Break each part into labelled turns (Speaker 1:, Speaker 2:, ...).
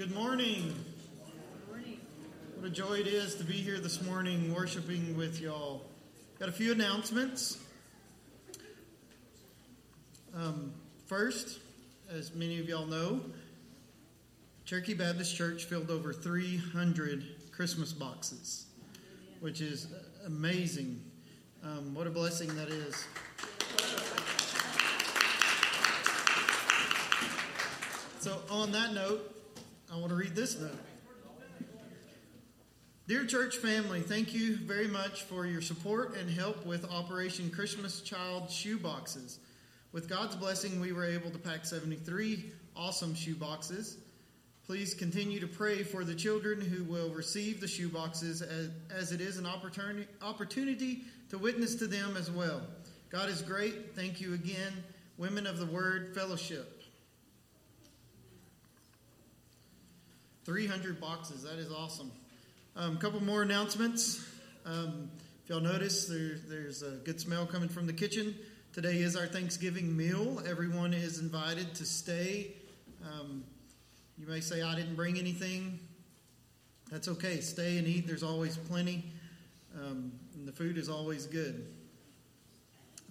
Speaker 1: Good morning. What a joy it is to be here this morning worshiping with y'all. Got a few announcements. Um, first, as many of y'all know, Cherokee Baptist Church filled over 300 Christmas boxes, which is amazing. Um, what a blessing that is. So, on that note, I want to read this note. Dear church family, thank you very much for your support and help with Operation Christmas Child shoe boxes. With God's blessing, we were able to pack 73 awesome shoe boxes. Please continue to pray for the children who will receive the shoe boxes as, as it is an opportunity, opportunity to witness to them as well. God is great. Thank you again, Women of the Word Fellowship. 300 boxes. That is awesome. A um, couple more announcements. Um, if y'all notice, there, there's a good smell coming from the kitchen. Today is our Thanksgiving meal. Everyone is invited to stay. Um, you may say, I didn't bring anything. That's okay. Stay and eat. There's always plenty. Um, and the food is always good.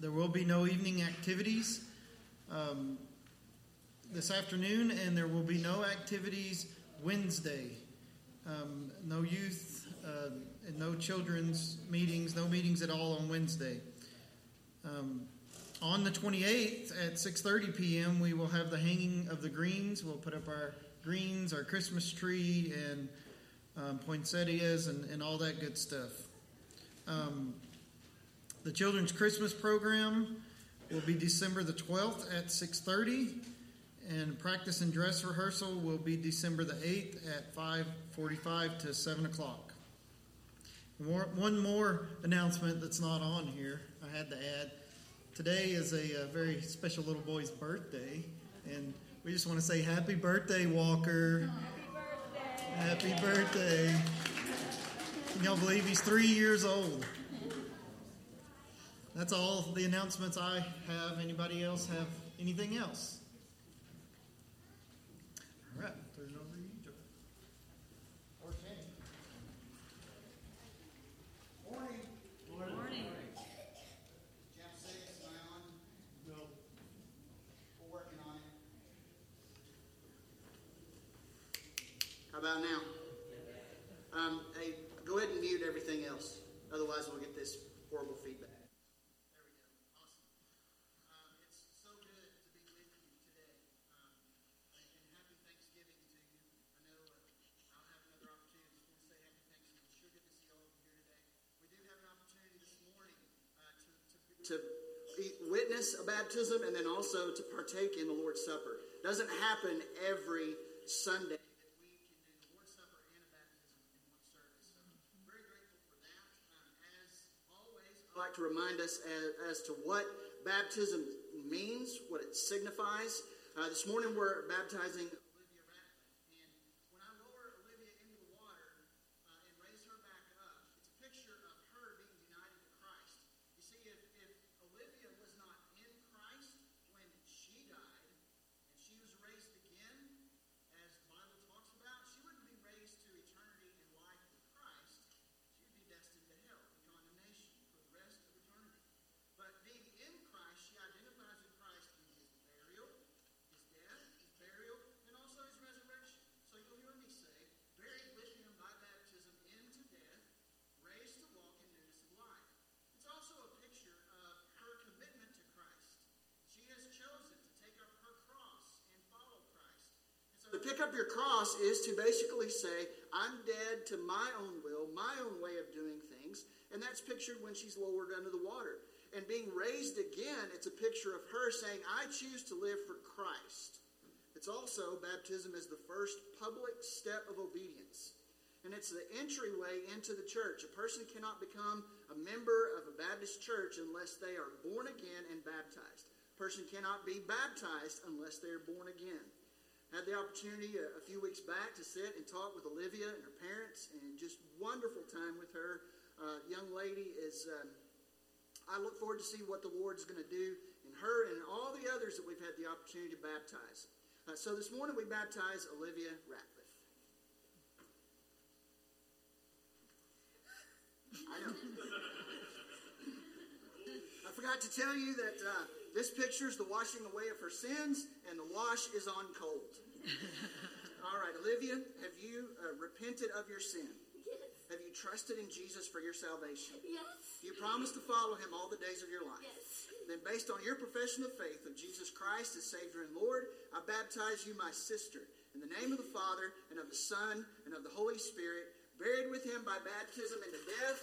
Speaker 1: There will be no evening activities um, this afternoon, and there will be no activities Wednesday. Um, no youth uh, and no children's meetings, no meetings at all on Wednesday. Um, on the 28th at 6:30 p.m., we will have the hanging of the greens. We'll put up our greens, our Christmas tree, and um, poinsettias, and, and, all that good stuff. Um, the children's Christmas program will be December the 12th at 6:30 and practice and dress rehearsal will be December the 8th at 5.45 to 7 o'clock. One more announcement that's not on here I had to add. Today is a, a very special little boy's birthday, and we just want to say happy birthday, Walker. Oh, happy birthday. Happy birthday. Can y'all believe he's three years old? That's all the announcements I have. Anybody else have anything else?
Speaker 2: About now? Um, hey, go ahead and mute everything else. Otherwise, we'll get this horrible feedback. There we go. Awesome. Um, it's so good to be with you today. Um, happy Thanksgiving to you. I know uh, I'll have another opportunity to say happy Thanksgiving. It's sure good to see all of you here today. We do have an opportunity this morning uh, to, to, to witness a baptism and then also to partake in the Lord's Supper. Doesn't happen every Sunday. To remind us as, as to what baptism means, what it signifies. Uh, this morning we're baptizing up your cross is to basically say, I'm dead to my own will, my own way of doing things. And that's pictured when she's lowered under the water. And being raised again, it's a picture of her saying, I choose to live for Christ. It's also baptism is the first public step of obedience. And it's the entryway into the church. A person cannot become a member of a Baptist church unless they are born again and baptized. A person cannot be baptized unless they are born again had the opportunity a, a, few weeks back to sit and talk with Olivia and her parents, and just wonderful time with her. Uh, young lady is. Um, I look forward to see what the Lord's going to do in her and in all the others that we've had the opportunity to baptize. Uh, so this morning we baptize Olivia Ratcliffe. I know. I forgot to tell you that uh, this picture is the washing away of her sins, and the wash is on cold. All right, Olivia, have you uh, repented of your sin?
Speaker 3: Yes.
Speaker 2: Have you trusted in Jesus for your salvation?
Speaker 3: Yes.
Speaker 2: You promise to follow him all the days of your life.
Speaker 3: Yes.
Speaker 2: Then, based on your profession of faith of Jesus Christ as Savior and Lord, I baptize you, my sister, in the name of the Father, and of the Son, and of the Holy Spirit, buried with him by baptism into death,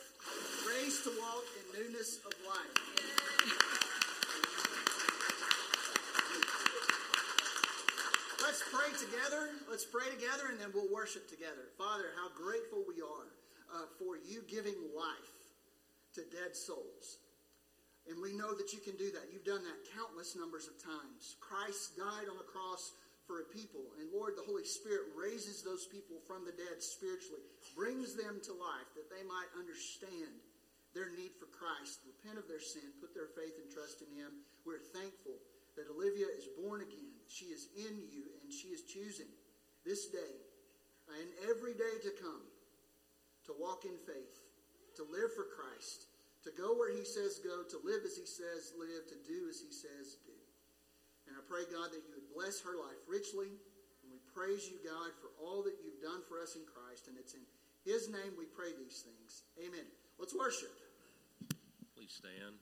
Speaker 2: raised to walk in newness of life. Let's pray together. Let's pray together, and then we'll worship together. Father, how grateful we are uh, for you giving life to dead souls. And we know that you can do that. You've done that countless numbers of times. Christ died on the cross for a people. And Lord, the Holy Spirit raises those people from the dead spiritually, brings them to life that they might understand their need for Christ, repent of their sin, put their faith and trust in Him. We're thankful that Olivia is born again. She is in you, and she is choosing this day and every day to come to walk in faith, to live for Christ, to go where He says go, to live as He says live, to do as He says do. And I pray, God, that you would bless her life richly. And we praise you, God, for all that you've done for us in Christ. And it's in His name we pray these things. Amen. Let's worship.
Speaker 4: Please stand.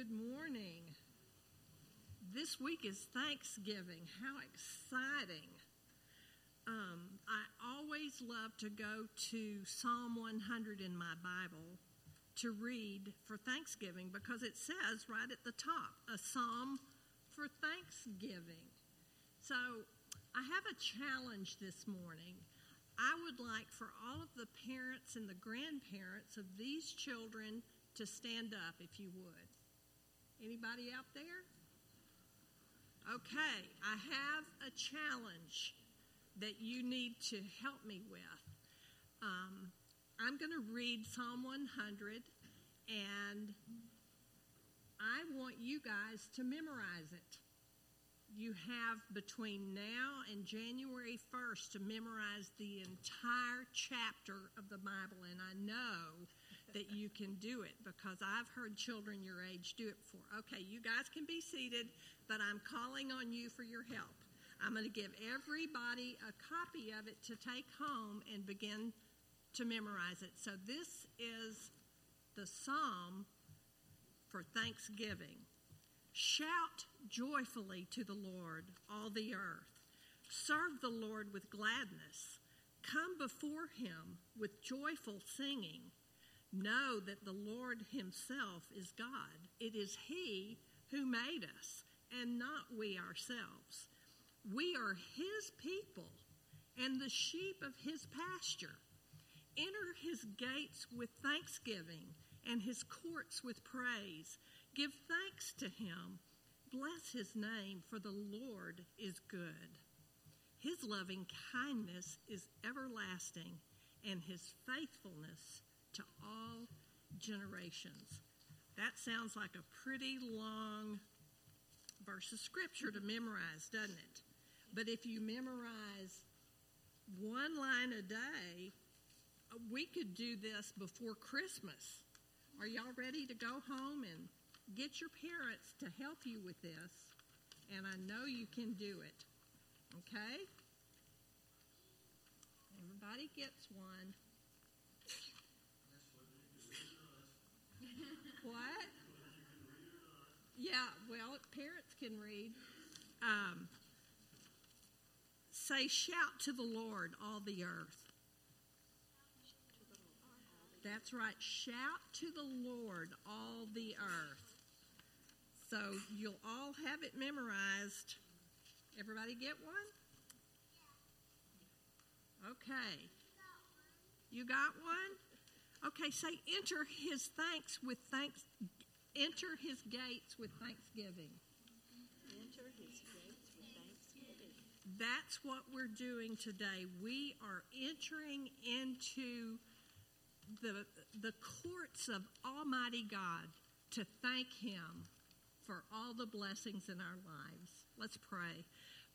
Speaker 5: Good morning. This week is Thanksgiving. How exciting! Um, I always love to go to Psalm 100 in my Bible to read for Thanksgiving because it says right at the top, a psalm for Thanksgiving. So I have a challenge this morning. I would like for all of the parents and the grandparents of these children to stand up if you would. Anybody out there? Okay, I have a challenge that you need to help me with. Um, I'm going to read Psalm 100, and I want you guys to memorize it. You have between now and January 1st to memorize the entire chapter of the Bible, and I know that you can do it because I've heard children your age do it before. Okay, you guys can be seated, but I'm calling on you for your help. I'm going to give everybody a copy of it to take home and begin to memorize it. So, this is the psalm for Thanksgiving. Shout joyfully to the Lord, all the earth. Serve the Lord with gladness. Come before him with joyful singing. Know that the Lord himself is God. It is he who made us, and not we ourselves. We are his people and the sheep of his pasture. Enter his gates with thanksgiving and his courts with praise. Give thanks to him. Bless his name, for the Lord is good. His loving kindness is everlasting, and his faithfulness to all generations. That sounds like a pretty long verse of scripture to memorize, doesn't it? But if you memorize one line a day, we could do this before Christmas. Are y'all ready to go home and get your parents to help you with this? And I know you can do it. Okay? Everybody gets one. What? Yeah, well, parents can read. Um, say, shout to the Lord, all the earth. That's right. Shout to the Lord, all the earth. So you'll all have it memorized. Everybody get one? Okay. You got one? Okay, say enter his thanks with thanks enter his gates with thanksgiving.
Speaker 6: Enter his gates with thanksgiving.
Speaker 5: That's what we're doing today. We are entering into the, the courts of Almighty God to thank Him for all the blessings in our lives. Let's pray.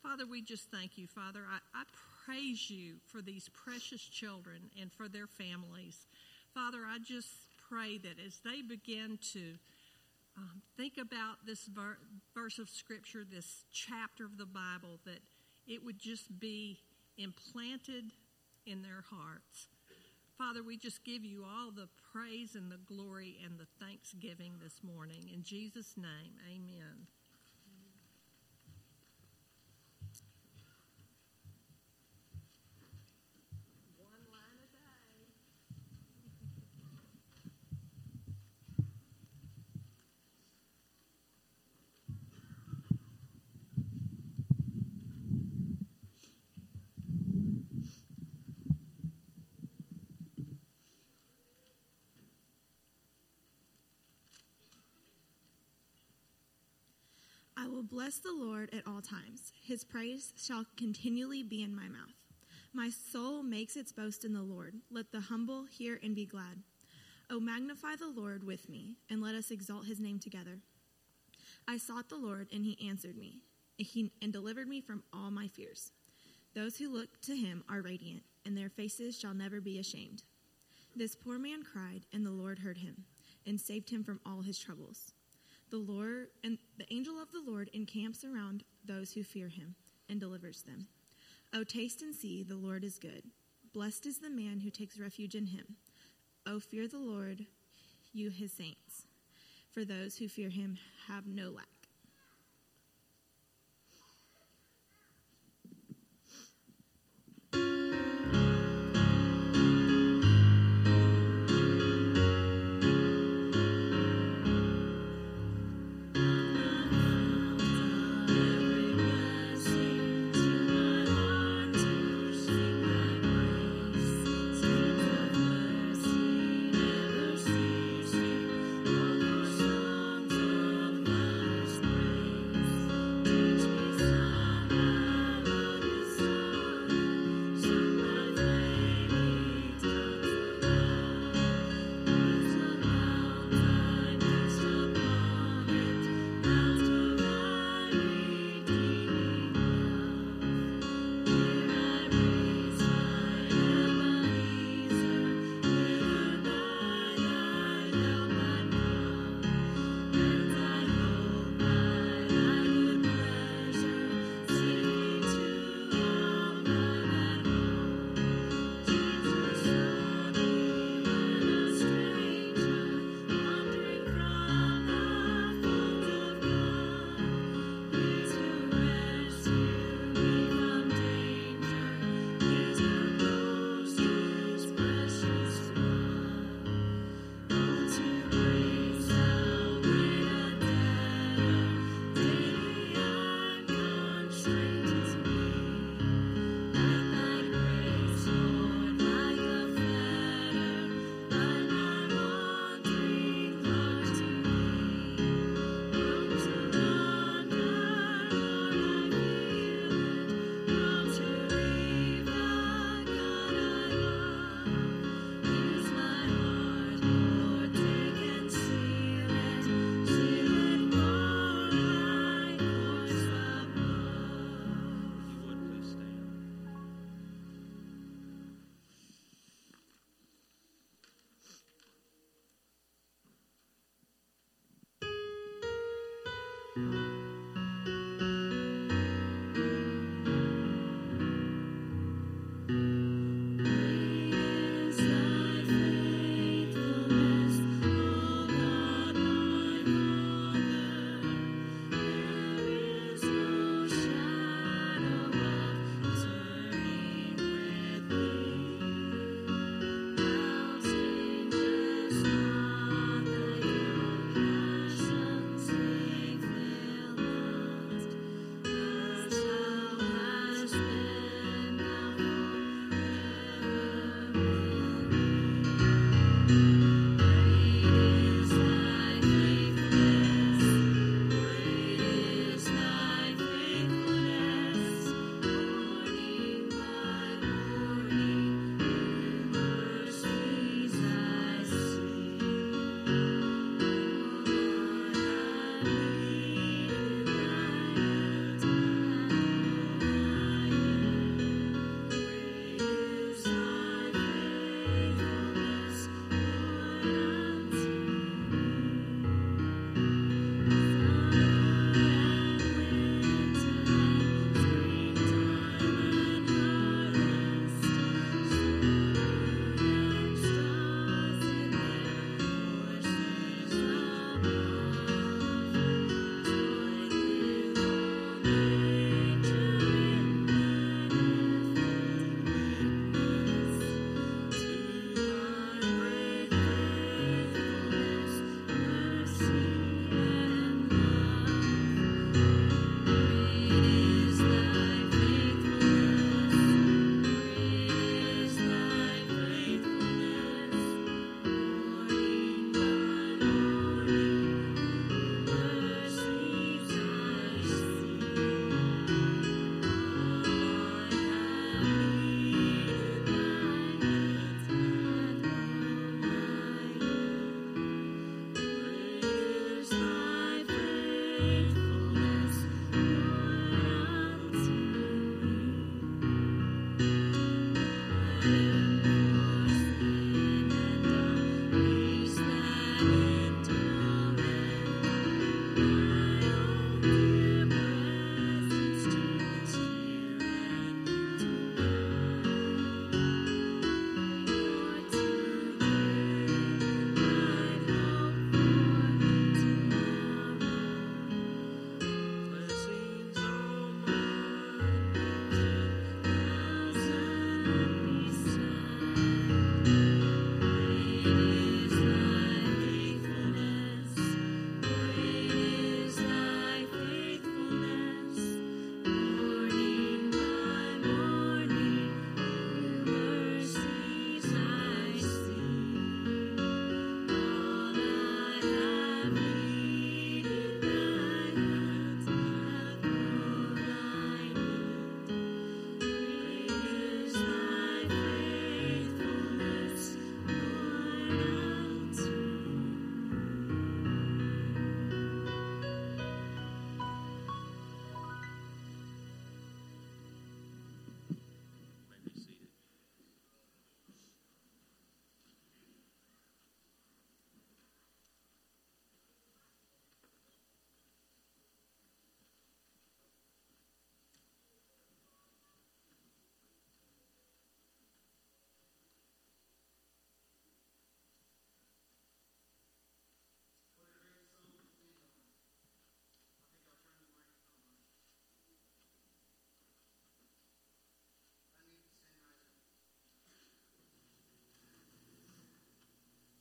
Speaker 5: Father, we just thank you, Father. I, I praise you for these precious children and for their families. Father, I just pray that as they begin to um, think about this ver- verse of Scripture, this chapter of the Bible, that it would just be implanted in their hearts. Father, we just give you all the praise and the glory and the thanksgiving this morning. In Jesus' name, amen.
Speaker 4: Bless the Lord at all times. His praise shall continually be in my mouth. My soul makes its boast in the Lord. Let the humble hear and be glad. O magnify the Lord with me, and let us exalt his name together. I sought the Lord, and he answered me, he, and delivered me from all my fears. Those who look to him are radiant, and their faces shall never be ashamed. This poor man cried, and the Lord heard him, and saved him from all his troubles. The Lord and the angel of the Lord encamps around those who fear him and delivers them. O taste and see, the Lord is good. Blessed is the man who takes refuge in him. O fear the Lord, you his saints. for those who fear him have no lack.
Speaker 7: Passions,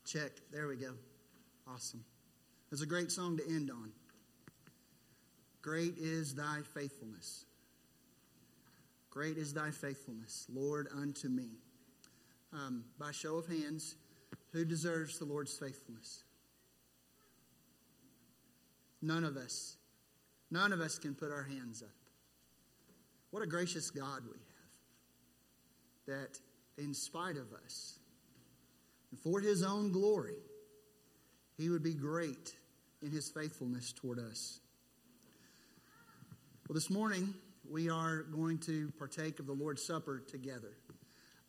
Speaker 2: Check. There we go. Awesome. That's a great song to end on. Great is thy faithfulness. Great is thy faithfulness, Lord, unto me. Um, by show of hands, who deserves the Lord's faithfulness? None of us. None of us can put our hands up. What a gracious God we have. That in spite of us, for his own glory, he would be great in his faithfulness toward us. Well, this morning, we are going to partake of the Lord's Supper together.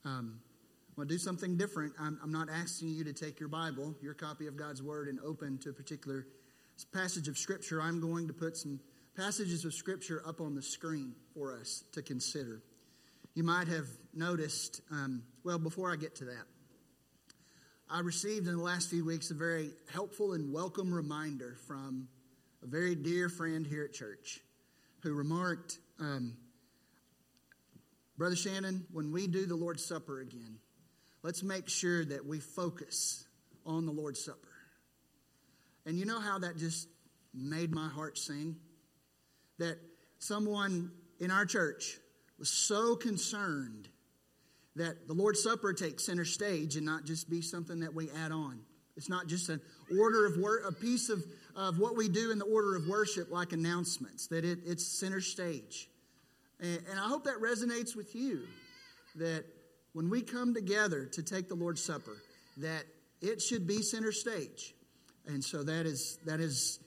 Speaker 2: Um, I'm going to do something different. I'm, I'm not asking you to take your Bible, your copy of God's Word, and open to a particular passage of Scripture. I'm going to put some passages of Scripture up on the screen for us to consider. You might have noticed, um, well, before I get to that, I received in the last few weeks a very helpful and welcome reminder from a very dear friend here at church who remarked, um, Brother Shannon, when we do the Lord's Supper again, let's make sure that we focus on the Lord's Supper. And you know how that just made my heart sing? That someone in our church was so concerned that the Lord's Supper takes center stage and not just be something that we add on. It's not just an order of work, a piece of, of what we do in the order of worship, like announcements, that it, it's center stage. And, and I hope that resonates with you that when we come together to take the Lord's Supper, that it should be center stage. And so that is, that is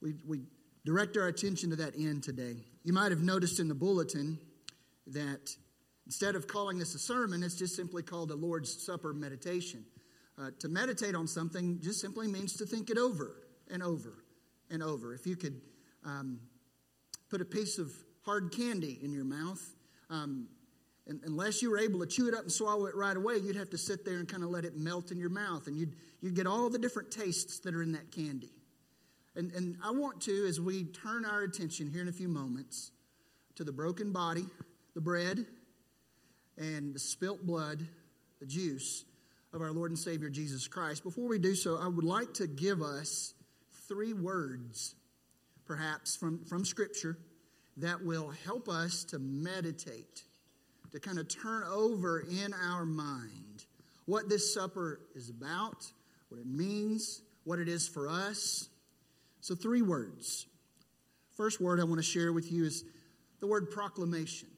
Speaker 2: we, we direct our attention to that end today. You might have noticed in the bulletin that instead of calling this a sermon, it's just simply called a Lord's Supper meditation. Uh, to meditate on something just simply means to think it over and over and over. If you could um, put a piece of hard candy in your mouth, um, and, unless you were able to chew it up and swallow it right away, you'd have to sit there and kind of let it melt in your mouth, and you'd, you'd get all the different tastes that are in that candy. And, and I want to, as we turn our attention here in a few moments to the broken body, the bread, and the spilt blood, the juice of our Lord and Savior Jesus Christ. Before we do so, I would like to give us three words, perhaps from, from Scripture, that will help us to meditate, to kind of turn over in our mind what this supper is about, what it means, what it is for us so, three words. First word I want to share with you is the word proclamation.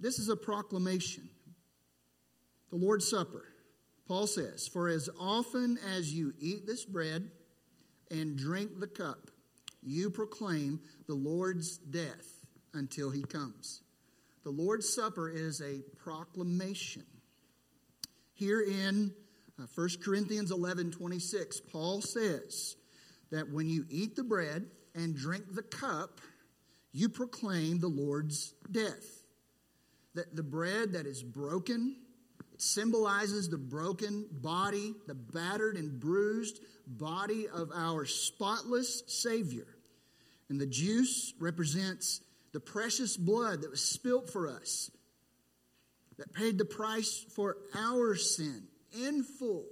Speaker 2: This is a proclamation. The Lord's Supper. Paul says, For as often as you eat this bread and drink the cup, you proclaim the Lord's death until he comes. The Lord's Supper is a proclamation. Here in uh, 1 Corinthians 11 26, Paul says, that when you eat the bread and drink the cup, you proclaim the Lord's death. That the bread that is broken, it symbolizes the broken body, the battered and bruised body of our spotless Savior. And the juice represents the precious blood that was spilt for us, that paid the price for our sin in full.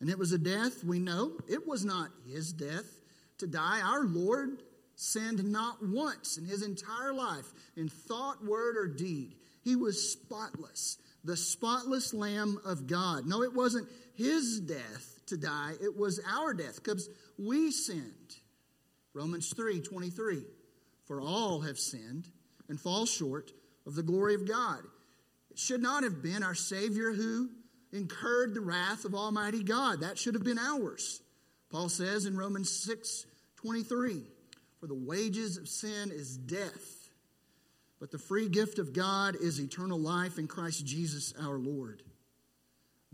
Speaker 2: And it was a death, we know, it was not his death to die. Our Lord sinned not once in his entire life in thought, word, or deed. He was spotless, the spotless Lamb of God. No, it wasn't his death to die, it was our death because we sinned. Romans 3 23. For all have sinned and fall short of the glory of God. It should not have been our Savior who incurred the wrath of Almighty God. That should have been ours. Paul says in Romans 6 23, For the wages of sin is death, but the free gift of God is eternal life in Christ Jesus our Lord.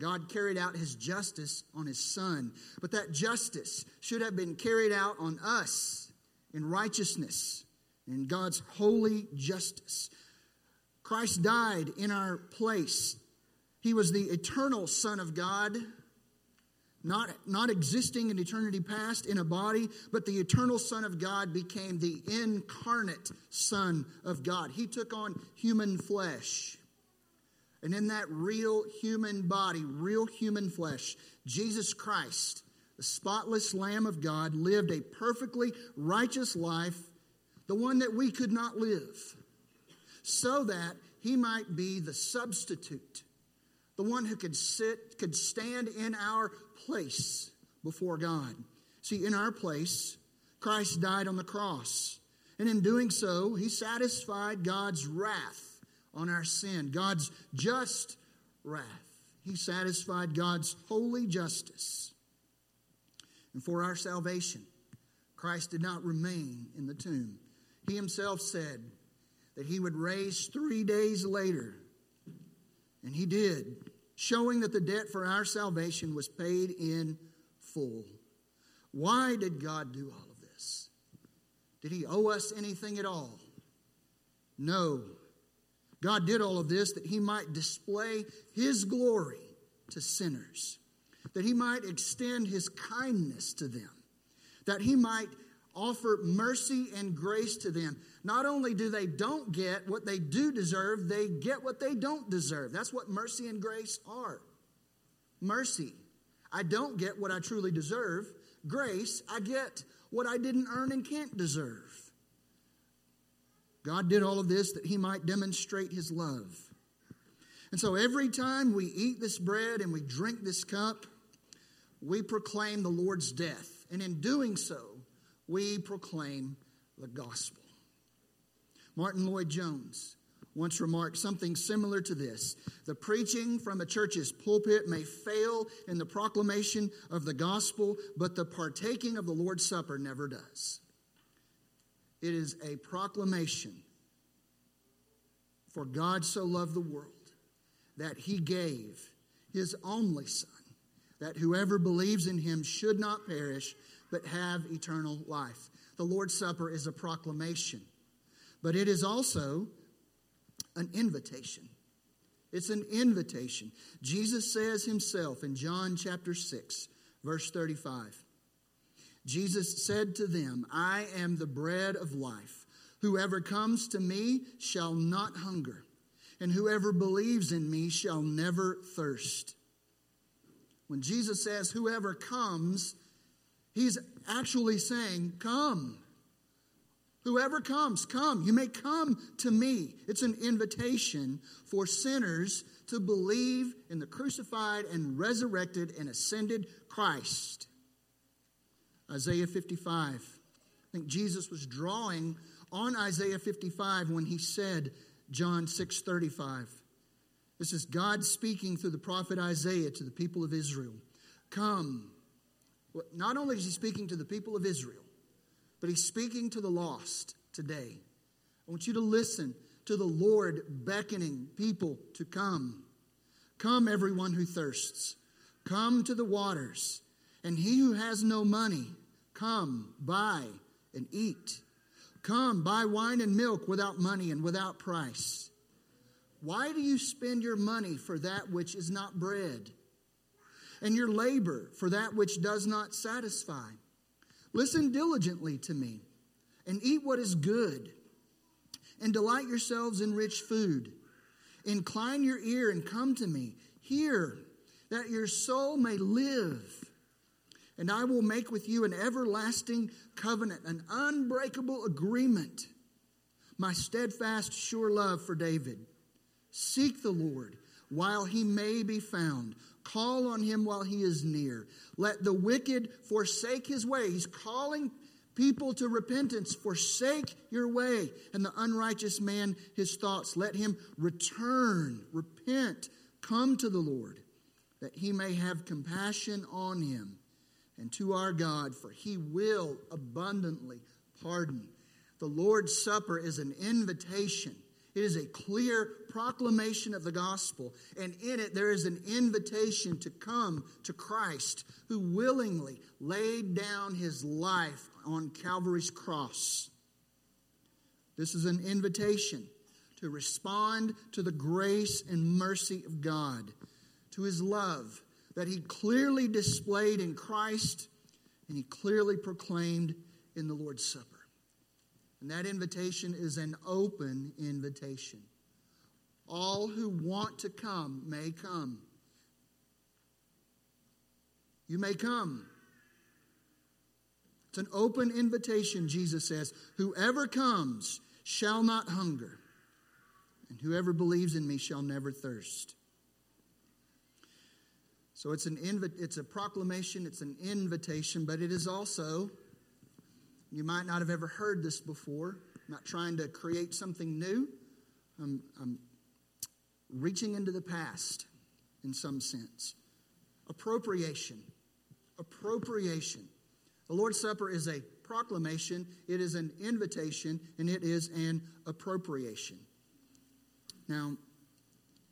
Speaker 2: God carried out his justice on his son, but that justice should have been carried out on us in righteousness, in God's holy justice. Christ died in our place he was the eternal Son of God, not, not existing in eternity past in a body, but the eternal Son of God became the incarnate Son of God. He took on human flesh. And in that real human body, real human flesh, Jesus Christ, the spotless Lamb of God, lived a perfectly righteous life, the one that we could not live, so that he might be the substitute, the one who could sit, could stand in our place before God. See, in our place, Christ died on the cross. And in doing so, he satisfied God's wrath on our sin, God's just wrath. He satisfied God's holy justice. And for our salvation, Christ did not remain in the tomb. He himself said that he would raise three days later. And he did, showing that the debt for our salvation was paid in full. Why did God do all of this? Did he owe us anything at all? No. God did all of this that he might display his glory to sinners, that he might extend his kindness to them, that he might offer mercy and grace to them. Not only do they don't get what they do deserve, they get what they don't deserve. That's what mercy and grace are. Mercy. I don't get what I truly deserve. Grace, I get what I didn't earn and can't deserve. God did all of this that he might demonstrate his love. And so every time we eat this bread and we drink this cup, we proclaim the Lord's death. And in doing so, we proclaim the gospel. Martyn Lloyd Jones once remarked something similar to this The preaching from a church's pulpit may fail in the proclamation of the gospel, but the partaking of the Lord's Supper never does. It is a proclamation for God so loved the world that he gave his only Son, that whoever believes in him should not perish, but have eternal life. The Lord's Supper is a proclamation, but it is also an invitation. It's an invitation. Jesus says himself in John chapter 6, verse 35. Jesus said to them, I am the bread of life. Whoever comes to me shall not hunger, and whoever believes in me shall never thirst. When Jesus says, Whoever comes, he's actually saying, Come. Whoever comes, come. You may come to me. It's an invitation for sinners to believe in the crucified and resurrected and ascended Christ. Isaiah 55. I think Jesus was drawing on Isaiah 55 when he said John 6:35. This is God speaking through the prophet Isaiah to the people of Israel. Come. Not only is he speaking to the people of Israel, but he's speaking to the lost today. I want you to listen to the Lord beckoning people to come. Come, everyone who thirsts. Come to the waters. And he who has no money, come, buy and eat. Come, buy wine and milk without money and without price. Why do you spend your money for that which is not bread, and your labor for that which does not satisfy? Listen diligently to me, and eat what is good, and delight yourselves in rich food. Incline your ear and come to me. Hear that your soul may live. And I will make with you an everlasting covenant, an unbreakable agreement, my steadfast, sure love for David. Seek the Lord while he may be found. Call on him while he is near. Let the wicked forsake his way. He's calling people to repentance. Forsake your way. And the unrighteous man his thoughts. Let him return, repent, come to the Lord, that he may have compassion on him and to our God, for he will abundantly pardon. The Lord's Supper is an invitation. It is a clear proclamation of the gospel, and in it there is an invitation to come to Christ, who willingly laid down his life on Calvary's cross. This is an invitation to respond to the grace and mercy of God, to his love that he clearly displayed in Christ and he clearly proclaimed in the Lord's Supper. And that invitation is an open invitation. All who want to come may come. You may come. It's an open invitation, Jesus says. Whoever comes shall not hunger, and whoever believes in me shall never thirst. So it's an invi- it's a proclamation, it's an invitation, but it is also you might not have ever heard this before. I'm not trying to create something new. I'm, I'm reaching into the past in some sense. Appropriation. Appropriation. The Lord's Supper is a proclamation, it is an invitation, and it is an appropriation. Now,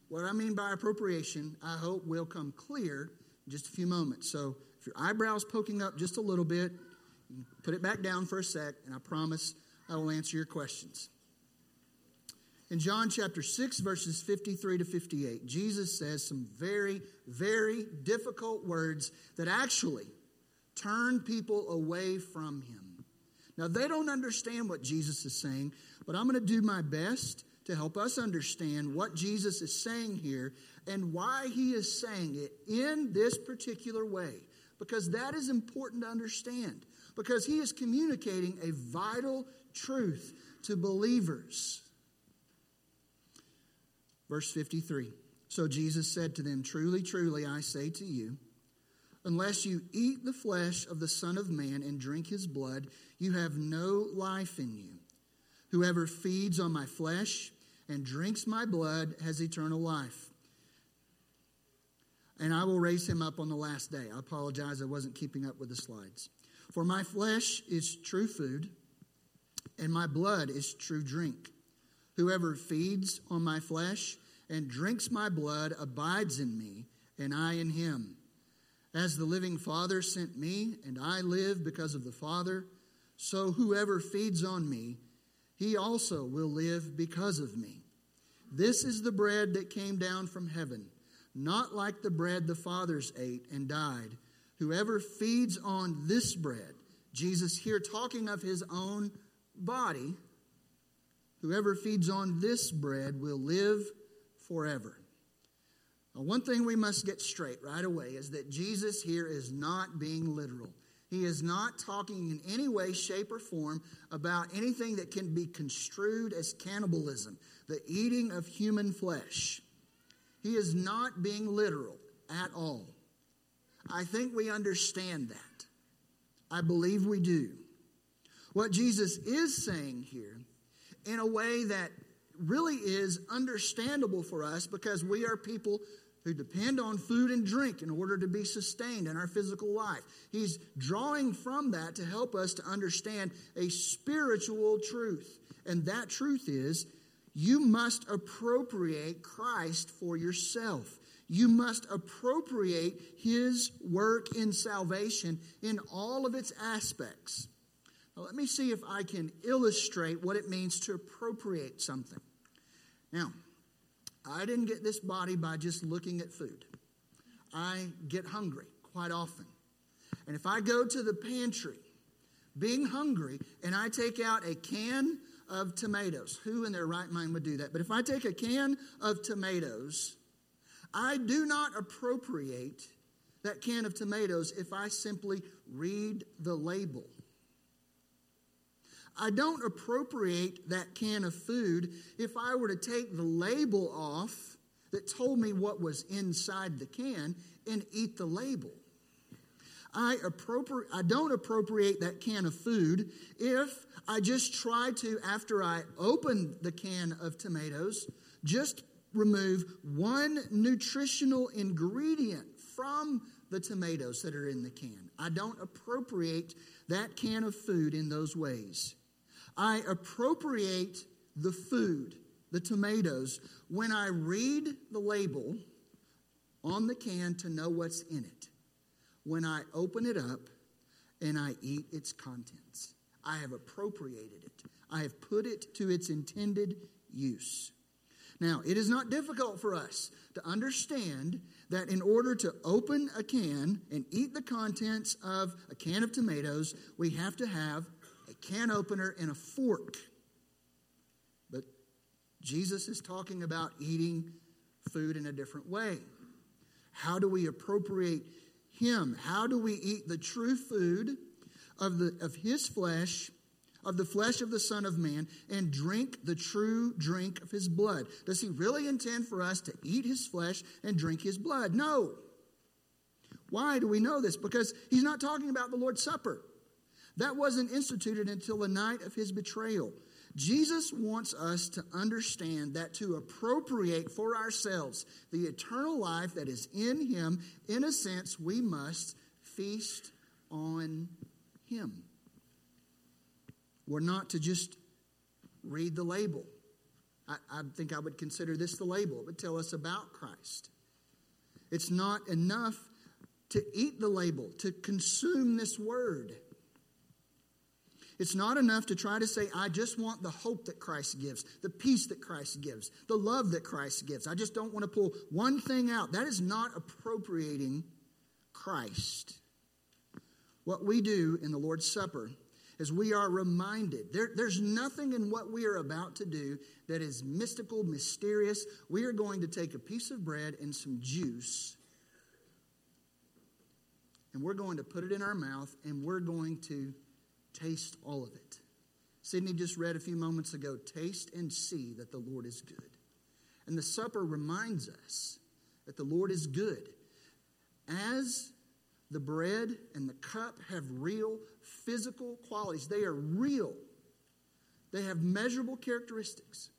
Speaker 2: what I mean by appropriation, I hope will come clear in just a few moments. So, if your eyebrows poking up just a little bit, put it back down for a sec, and I promise I will answer your questions. In John chapter 6, verses 53 to 58, Jesus says some very, very difficult words that actually turn people away from him. Now, they don't understand what Jesus is saying, but I'm going to do my best to help us understand what Jesus is saying here and why he is saying it in this particular way. Because that is important to understand. Because he is communicating a vital truth to believers. Verse 53 So Jesus said to them, Truly, truly, I say to you, unless you eat the flesh of the Son of Man and drink his blood, you have no life in you. Whoever feeds on my flesh and drinks my blood has eternal life. And I will raise him up on the last day. I apologize, I wasn't keeping up with the slides. For my flesh is true food, and my blood is true drink. Whoever feeds on my flesh and drinks my blood abides in me, and I in him. As the living Father sent me, and I live because of the Father, so whoever feeds on me, he also will live because of me. This is the bread that came down from heaven, not like the bread the fathers ate and died. Whoever feeds on this bread, Jesus here talking of his own body, whoever feeds on this bread will live forever. Now, one thing we must get straight right away is that Jesus here is not being literal. He is not talking in any way, shape, or form about anything that can be construed as cannibalism, the eating of human flesh. He is not being literal at all. I think we understand that. I believe we do. What Jesus is saying here, in a way that really is understandable for us because we are people who depend on food and drink in order to be sustained in our physical life. He's drawing from that to help us to understand a spiritual truth. And that truth is you must appropriate Christ for yourself. You must appropriate his work in salvation in all of its aspects. Now, let me see if I can illustrate what it means to appropriate something. Now, I didn't get this body by just looking at food. I get hungry quite often. And if I go to the pantry being hungry and I take out a can of tomatoes, who in their right mind would do that? But if I take a can of tomatoes, I do not appropriate that can of tomatoes if I simply read the label. I don't appropriate that can of food if I were to take the label off that told me what was inside the can and eat the label. I, appropri- I don't appropriate that can of food if I just try to, after I open the can of tomatoes, just remove one nutritional ingredient from the tomatoes that are in the can. I don't appropriate that can of food in those ways. I appropriate the food, the tomatoes, when I read the label on the can to know what's in it. When I open it up and I eat its contents, I have appropriated it. I have put it to its intended use. Now, it is not difficult for us to understand that in order to open a can and eat the contents of a can of tomatoes, we have to have a can opener and a fork. But Jesus is talking about eating food in a different way. How do we appropriate Him? How do we eat the true food of, the, of His flesh, of the flesh of the Son of Man, and drink the true drink of His blood? Does He really intend for us to eat His flesh and drink His blood? No. Why do we know this? Because He's not talking about the Lord's Supper. That wasn't instituted until the night of His betrayal. Jesus wants us to understand that to appropriate for ourselves the eternal life that is in Him, in a sense, we must feast on Him. We're not to just read the label. I, I, think I would consider this the label. Would tell us about Christ. It's not enough to eat the label, to consume this word. It's not enough to try to say, I just want the hope that Christ gives, the peace that Christ gives, the love that Christ gives. I just don't want to pull one thing out. That is not appropriating Christ. What we do in the Lord's Supper is we are reminded there, there's nothing in what we are about to do that is mystical, mysterious. We are going to take a piece of bread and some juice, and we're going to put it in our mouth, and we're going to Taste all of it. Sydney just read a few moments ago taste and see that the Lord is good. And the supper reminds us that the Lord is good. As the bread and the cup have real physical qualities, they are real, they have measurable characteristics.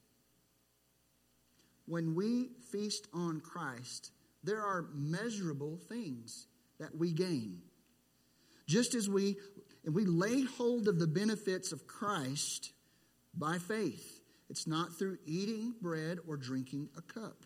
Speaker 2: When we feast on Christ, there are measurable things that we gain. Just as we and we lay hold of the benefits of Christ by faith. It's not through eating bread or drinking a cup.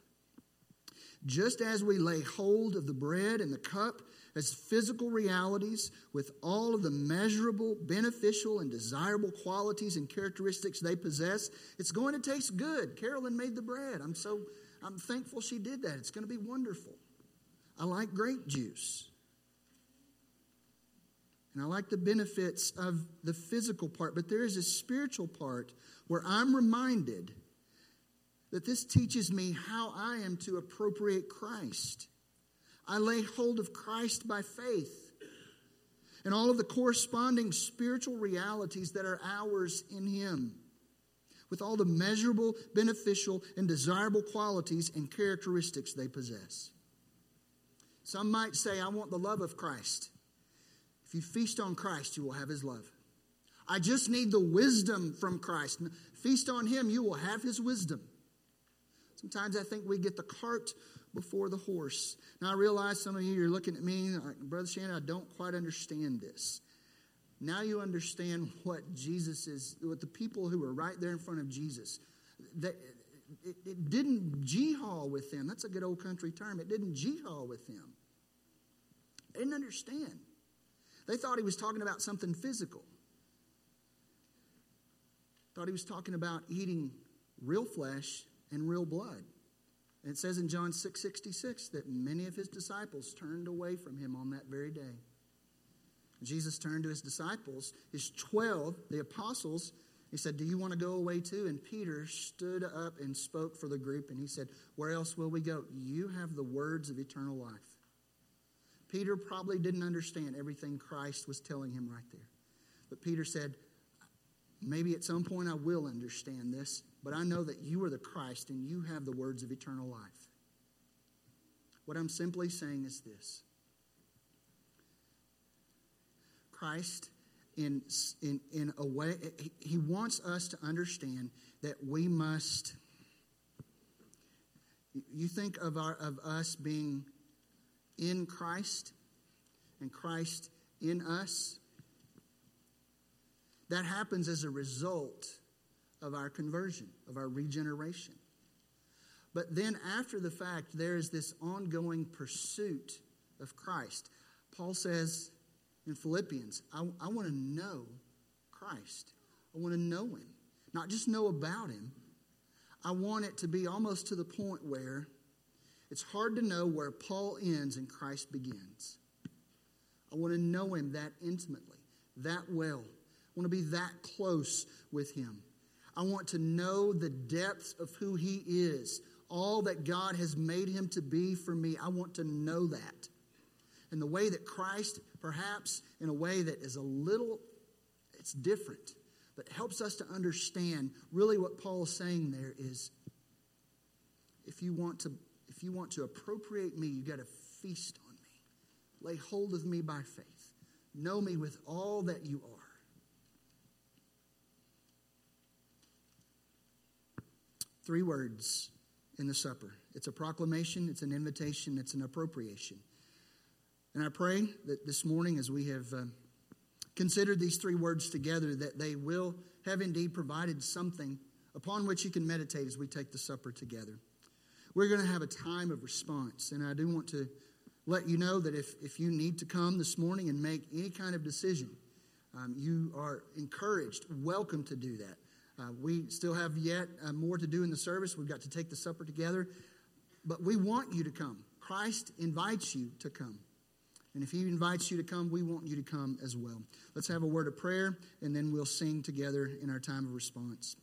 Speaker 2: Just as we lay hold of the bread and the cup as physical realities with all of the measurable, beneficial, and desirable qualities and characteristics they possess, it's going to taste good. Carolyn made the bread. I'm so I'm thankful she did that. It's going to be wonderful. I like grape juice. And I like the benefits of the physical part, but there is a spiritual part where I'm reminded that this teaches me how I am to appropriate Christ. I lay hold of Christ by faith and all of the corresponding spiritual realities that are ours in Him, with all the measurable, beneficial, and desirable qualities and characteristics they possess. Some might say, I want the love of Christ. If you feast on Christ, you will have his love. I just need the wisdom from Christ. Feast on him, you will have his wisdom. Sometimes I think we get the cart before the horse. Now I realize some of you are looking at me like, Brother Shannon, I don't quite understand this. Now you understand what Jesus is, what the people who were right there in front of Jesus, that it, it didn't gee-haw with them. That's a good old country term. It didn't gee-haw with them. They didn't understand. They thought he was talking about something physical. Thought he was talking about eating real flesh and real blood. It says in John 6 66 that many of his disciples turned away from him on that very day. Jesus turned to his disciples, his 12, the apostles. He said, Do you want to go away too? And Peter stood up and spoke for the group, and he said, Where else will we go? You have the words of eternal life. Peter probably didn't understand everything Christ was telling him right there. But Peter said, Maybe at some point I will understand this, but I know that you are the Christ and you have the words of eternal life. What I'm simply saying is this Christ, in, in, in a way, he wants us to understand that we must. You think of, our, of us being in Christ and Christ in us. That happens as a result of our conversion, of our regeneration. But then after the fact, there is this ongoing pursuit of Christ. Paul says in Philippians, I, I want to know Christ. I want to know him. Not just know about him. I want it to be almost to the point where it's hard to know where Paul ends and Christ begins. I want to know him that intimately, that well. I want to be that close with him. I want to know the depths of who He is, all that God has made Him to be for me. I want to know that. And the way that Christ, perhaps in a way that is a little, it's different, but helps us to understand really what Paul is saying there is if you want to if you want to appropriate me, you got to feast on me. Lay hold of me by faith. Know me with all that you are. Three words in the supper it's a proclamation, it's an invitation, it's an appropriation. And I pray that this morning, as we have uh, considered these three words together, that they will have indeed provided something upon which you can meditate as we take the supper together. We're going to have a time of response, and I do want to let you know that if, if you need to come this morning and make any kind of decision, um, you are encouraged, welcome to do that. Uh, we still have yet uh, more to do in the service. We've got to take the supper together. But we want you to come. Christ invites you to come. And if he invites you to come, we want you to come as well. Let's have a word of prayer, and then we'll sing together in our time of response.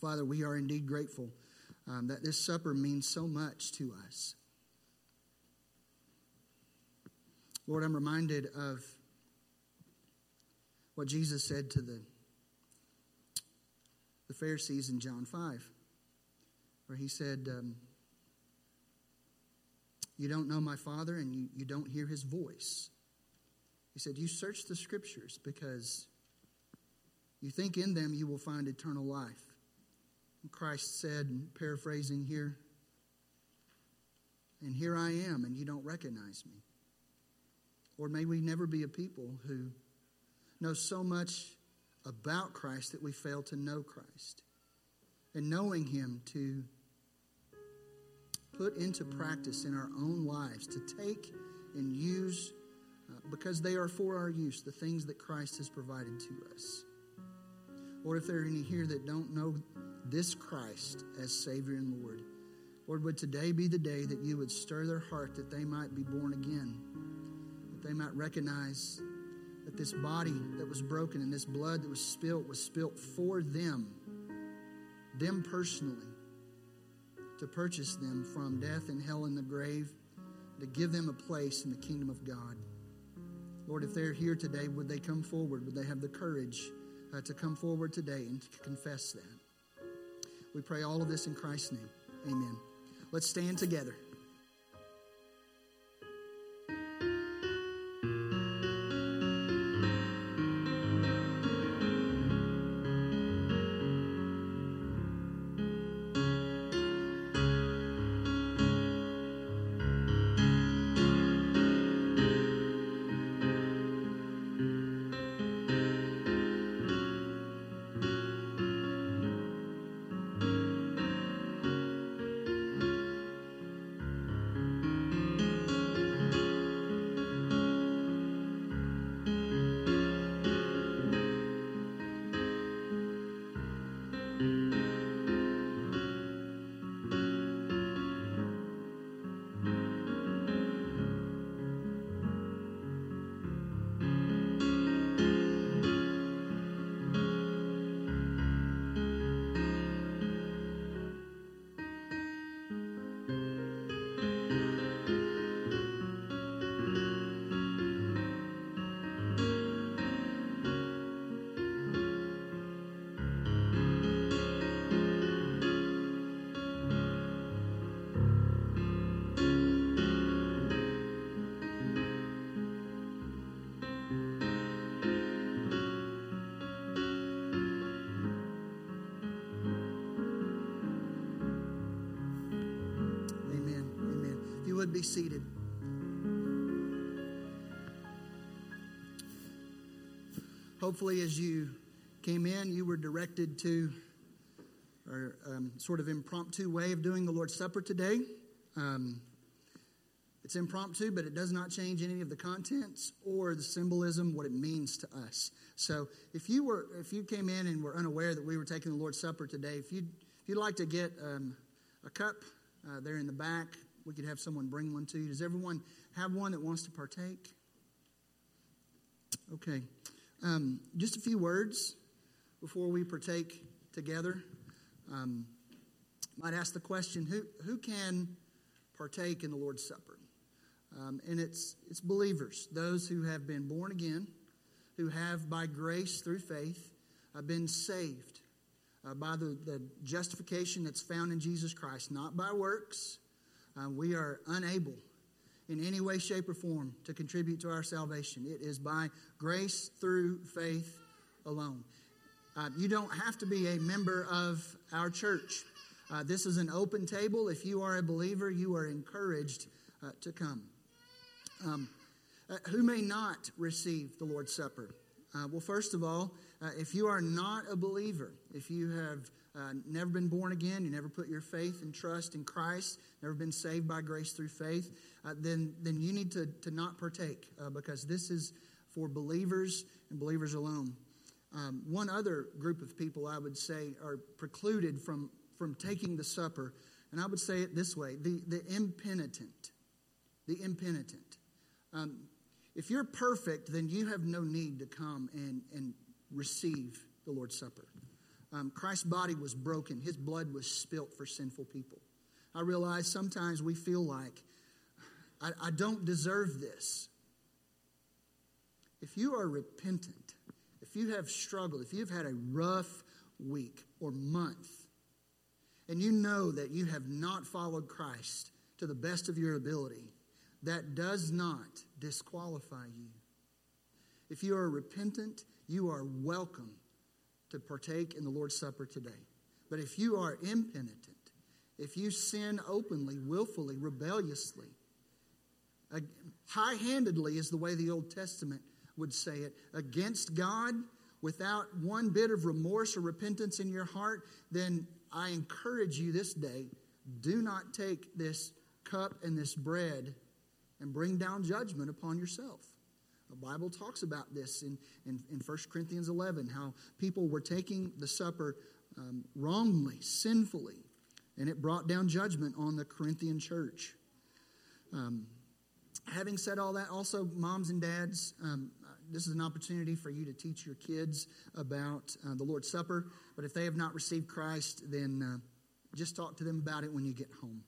Speaker 2: Father, we are indeed grateful um, that this supper means so much to us. Lord, I'm reminded of what Jesus said to the the Pharisees in John 5, where he said, um, You don't know my Father and you, you don't hear his voice. He said, You search the scriptures because you think in them you will find eternal life. And Christ said, paraphrasing here, And here I am, and you don't recognize me. Or may we never be a people who know so much about Christ that we fail to know Christ. And knowing Him to put into practice in our own lives, to take and use, uh, because they are for our use, the things that Christ has provided to us. Or if there are any here that don't know this Christ as Savior and Lord, Lord, would today be the day that you would stir their heart that they might be born again, that they might recognize that this body that was broken and this blood that was spilt was spilt for them, them personally, to purchase them from death and hell and the grave, to give them a place in the kingdom of God. Lord, if they're here today, would they come forward? Would they have the courage uh, to come forward today and to confess that? We pray all of this in Christ's name. Amen. Let's stand together. Would be seated. Hopefully, as you came in, you were directed to our um, sort of impromptu way of doing the Lord's Supper today. Um, it's impromptu, but it does not change any of the contents or the symbolism, what it means to us. So, if you were, if you came in and were unaware that we were taking the Lord's Supper today, if you if you'd like to get um, a cup uh, there in the back, we could have someone bring one to you. Does everyone have one that wants to partake? Okay. Um, just a few words before we partake together, um, might ask the question who, who can partake in the Lord's Supper? Um, and it's, it's believers, those who have been born again, who have by grace through faith uh, been saved uh, by the, the justification that's found in Jesus Christ, not by works. Uh, we are unable in any way, shape, or form to contribute to our salvation. It is by grace through faith alone. Uh, you don't have to be a member of our church. Uh, this is an open table. If you are a believer, you are encouraged uh, to come. Um, uh, who may not receive the Lord's Supper? Uh, well, first of all, if you are not a believer, if you have uh, never been born again, you never put your faith and trust in Christ, never been saved by grace through faith, uh, then, then you need to, to not partake uh, because this is for believers and believers alone. Um, one other group of people I would say are precluded from, from taking the supper, and I would say it this way the, the impenitent. The impenitent. Um, if you're perfect, then you have no need to come and, and receive the Lord's Supper. Um, Christ's body was broken, his blood was spilt for sinful people. I realize sometimes we feel like, I, I don't deserve this. If you are repentant, if you have struggled, if you've had a rough week or month, and you know that you have not followed Christ to the best of your ability, that does not disqualify you. If you are repentant, you are welcome to partake in the Lord's Supper today. But if you are impenitent, if you sin openly, willfully, rebelliously, high handedly is the way the Old Testament would say it, against God without one bit of remorse or repentance in your heart, then I encourage you this day do not take this cup and this bread and bring down judgment upon yourself. The Bible talks about this in, in, in 1 Corinthians 11, how people were taking the supper um, wrongly, sinfully, and it brought down judgment on the Corinthian church. Um, having said all that, also, moms and dads, um, this is an opportunity for you to teach your kids about uh, the Lord's Supper. But if they have not received Christ, then uh, just talk to them about it when you get home.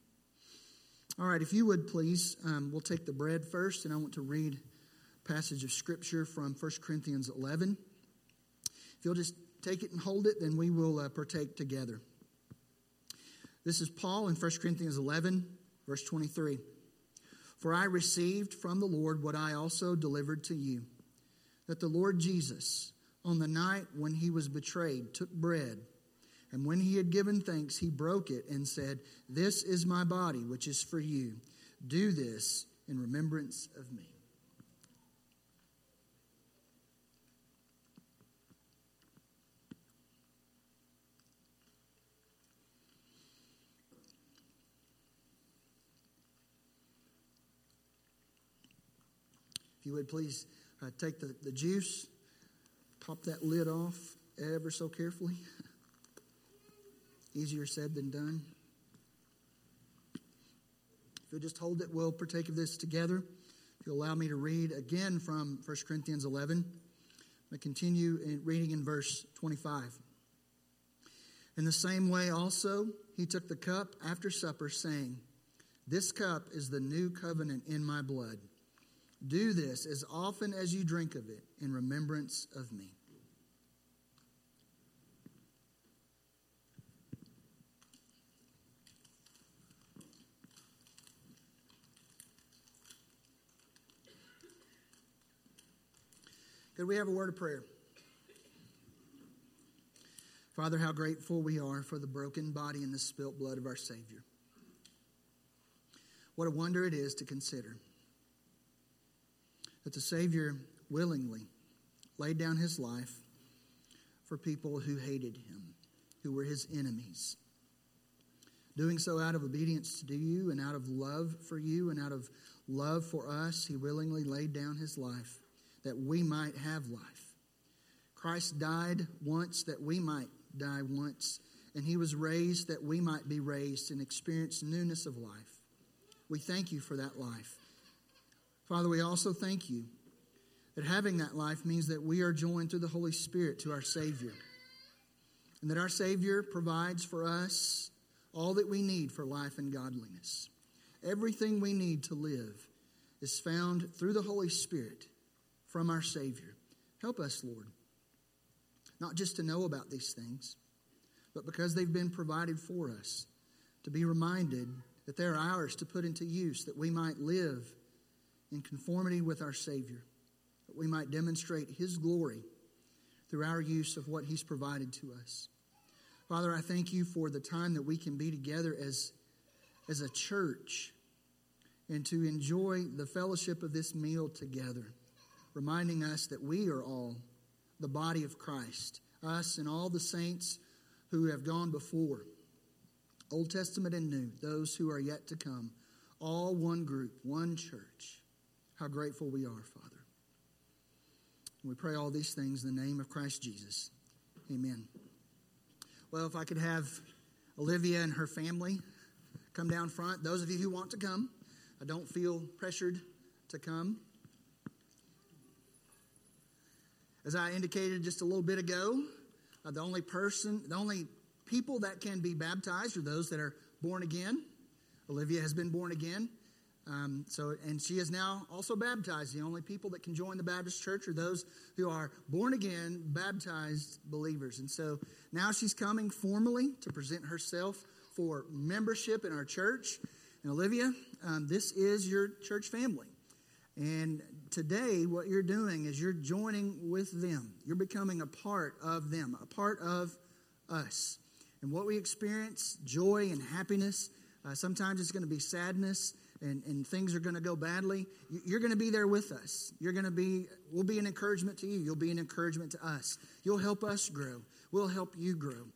Speaker 2: All right, if you would please, um, we'll take the bread first, and I want to read passage of Scripture from 1 Corinthians 11. If you'll just take it and hold it, then we will uh, partake together. This is Paul in 1 Corinthians 11, verse 23. For I received from the Lord what I also delivered to you that the Lord Jesus, on the night when he was betrayed, took bread. And when he had given thanks, he broke it and said, This is my body, which is for you. Do this in remembrance of me. You would please uh, take the, the juice, pop that lid off ever so carefully. Easier said than done. If you'll just hold it, we'll partake of this together. If you'll allow me to read again from 1 Corinthians 11, I'm going to continue in reading in verse 25. In the same way, also, he took the cup after supper, saying, This cup is the new covenant in my blood. Do this as often as you drink of it in remembrance of me. Could we have a word of prayer? Father, how grateful we are for the broken body and the spilt blood of our Savior. What a wonder it is to consider that the Savior willingly laid down his life for people who hated him, who were his enemies. Doing so out of obedience to you and out of love for you and out of love for us, he willingly laid down his life that we might have life. Christ died once that we might die once, and he was raised that we might be raised and experience newness of life. We thank you for that life. Father, we also thank you that having that life means that we are joined through the Holy Spirit to our Savior. and that our Savior provides for us all that we need for life and godliness. Everything we need to live is found through the Holy Spirit from our Savior. Help us, Lord, not just to know about these things, but because they've been provided for us, to be reminded that they're ours to put into use, that we might live in conformity with our Savior, that we might demonstrate His glory through our use of what He's provided to us. Father, I thank you for the time that we can be together as, as a church and to enjoy the fellowship of this meal together, reminding us that we are all the body of Christ, us and all the saints who have gone before, Old Testament and New, those who are yet to come, all one group, one church. How grateful we are, Father. We pray all these things in the name of Christ Jesus. Amen. Well, if I could have Olivia and her family come down front, those of you who want to come, I don't feel pressured to come. As I indicated just a little bit ago, uh, the only person, the only people that can be baptized are those that are born again. Olivia has been born again. Um, so, and she is now also baptized. The only people that can join the Baptist church are those who are born again, baptized believers. And so now she's coming formally to present herself for membership in our church. And Olivia, um, this is your church family. And today, what you're doing is you're joining with them. You're becoming a part of them, a part of us. And what we experience, joy and happiness, uh, sometimes it's going to be sadness and, and things are going to go badly. You're going to be there with us. You're going to be, we'll be an encouragement to you. You'll be an encouragement to us. You'll help us grow. We'll help you grow.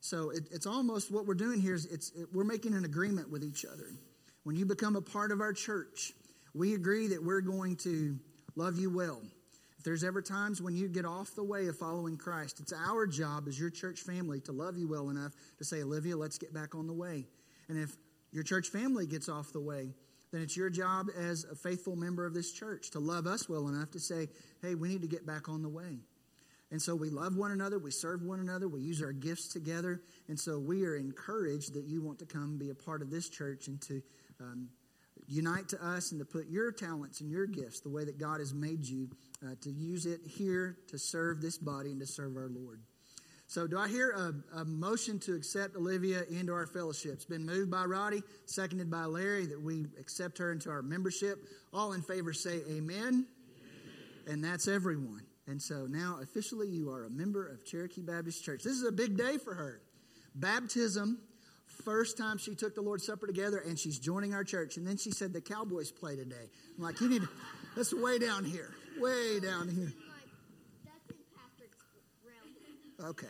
Speaker 2: So it, it's almost what we're doing here is it's, it, we're making an agreement with each other. When you become a part of our church, we agree that we're going to love you well. If there's ever times when you get off the way of following Christ, it's our job as your church family to love you well enough to say, Olivia, let's get back on the way. And if your church family gets off the way, then it's your job as a faithful member of this church to love us well enough to say, hey, we need to get back on the way. And so we love one another, we serve one another, we use our gifts together. And so we are encouraged that you want to come be a part of this church and to um, unite to us and to put your talents and your gifts the way that God has made you uh, to use it here to serve this body and to serve our Lord. So, do I hear a, a, motion to accept Olivia into our fellowship? It's been moved by Roddy, seconded by Larry, that we accept her into our membership. All in favor say amen. amen. And that's everyone. And so now, officially, you are a member of Cherokee Baptist Church. This is a big day for her. Baptism first time she took the Lord's Supper together, and she's joining our church. And then she said the Cowboys play today. I'm like, you need to, that's way down here, way down here. Okay.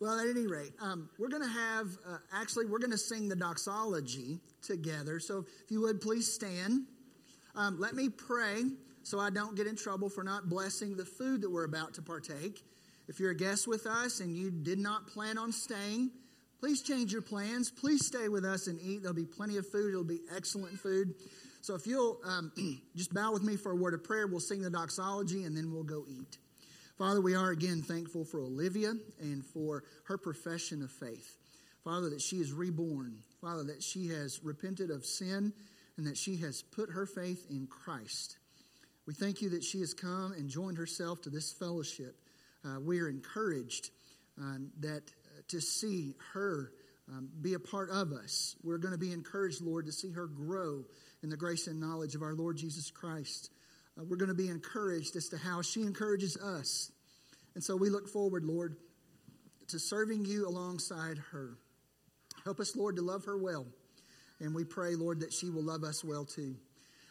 Speaker 2: Well, at any rate, um, we're going to have, uh, actually, we're going to sing the doxology together. So if you would please stand. Um, let me pray so I don't get in trouble for not blessing the food that we're about to partake. If you're a guest with us and you did not plan on staying, Please change your plans. Please stay with us and eat. There'll be plenty of food. It'll be excellent food. So if you'll um, just bow with me for a word of prayer, we'll sing the doxology and then we'll go eat. Father, we are again thankful for Olivia and for her profession of faith. Father, that she is reborn. Father, that she has repented of sin and that she has put her faith in Christ. We thank you that she has come and joined herself to this fellowship. Uh, we are encouraged uh, that to see her um, be a part of us. We're going to be encouraged, Lord, to see her grow in the grace and knowledge of our Lord Jesus Christ. Uh, we're going to be encouraged as to how she encourages us. And so we look forward, Lord, to serving you alongside her. Help us, Lord, to love her well. And we pray, Lord, that she will love us well too.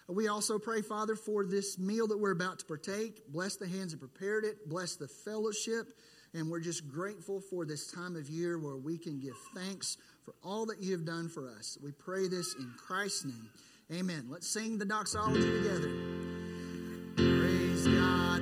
Speaker 2: We also pray, Father, for this meal that we're about to partake. Bless the hands that prepared it. Bless the fellowship. And we're just grateful for this time of year where we can give thanks for all that you have done for us. We pray this in Christ's name. Amen. Let's sing the doxology together sky.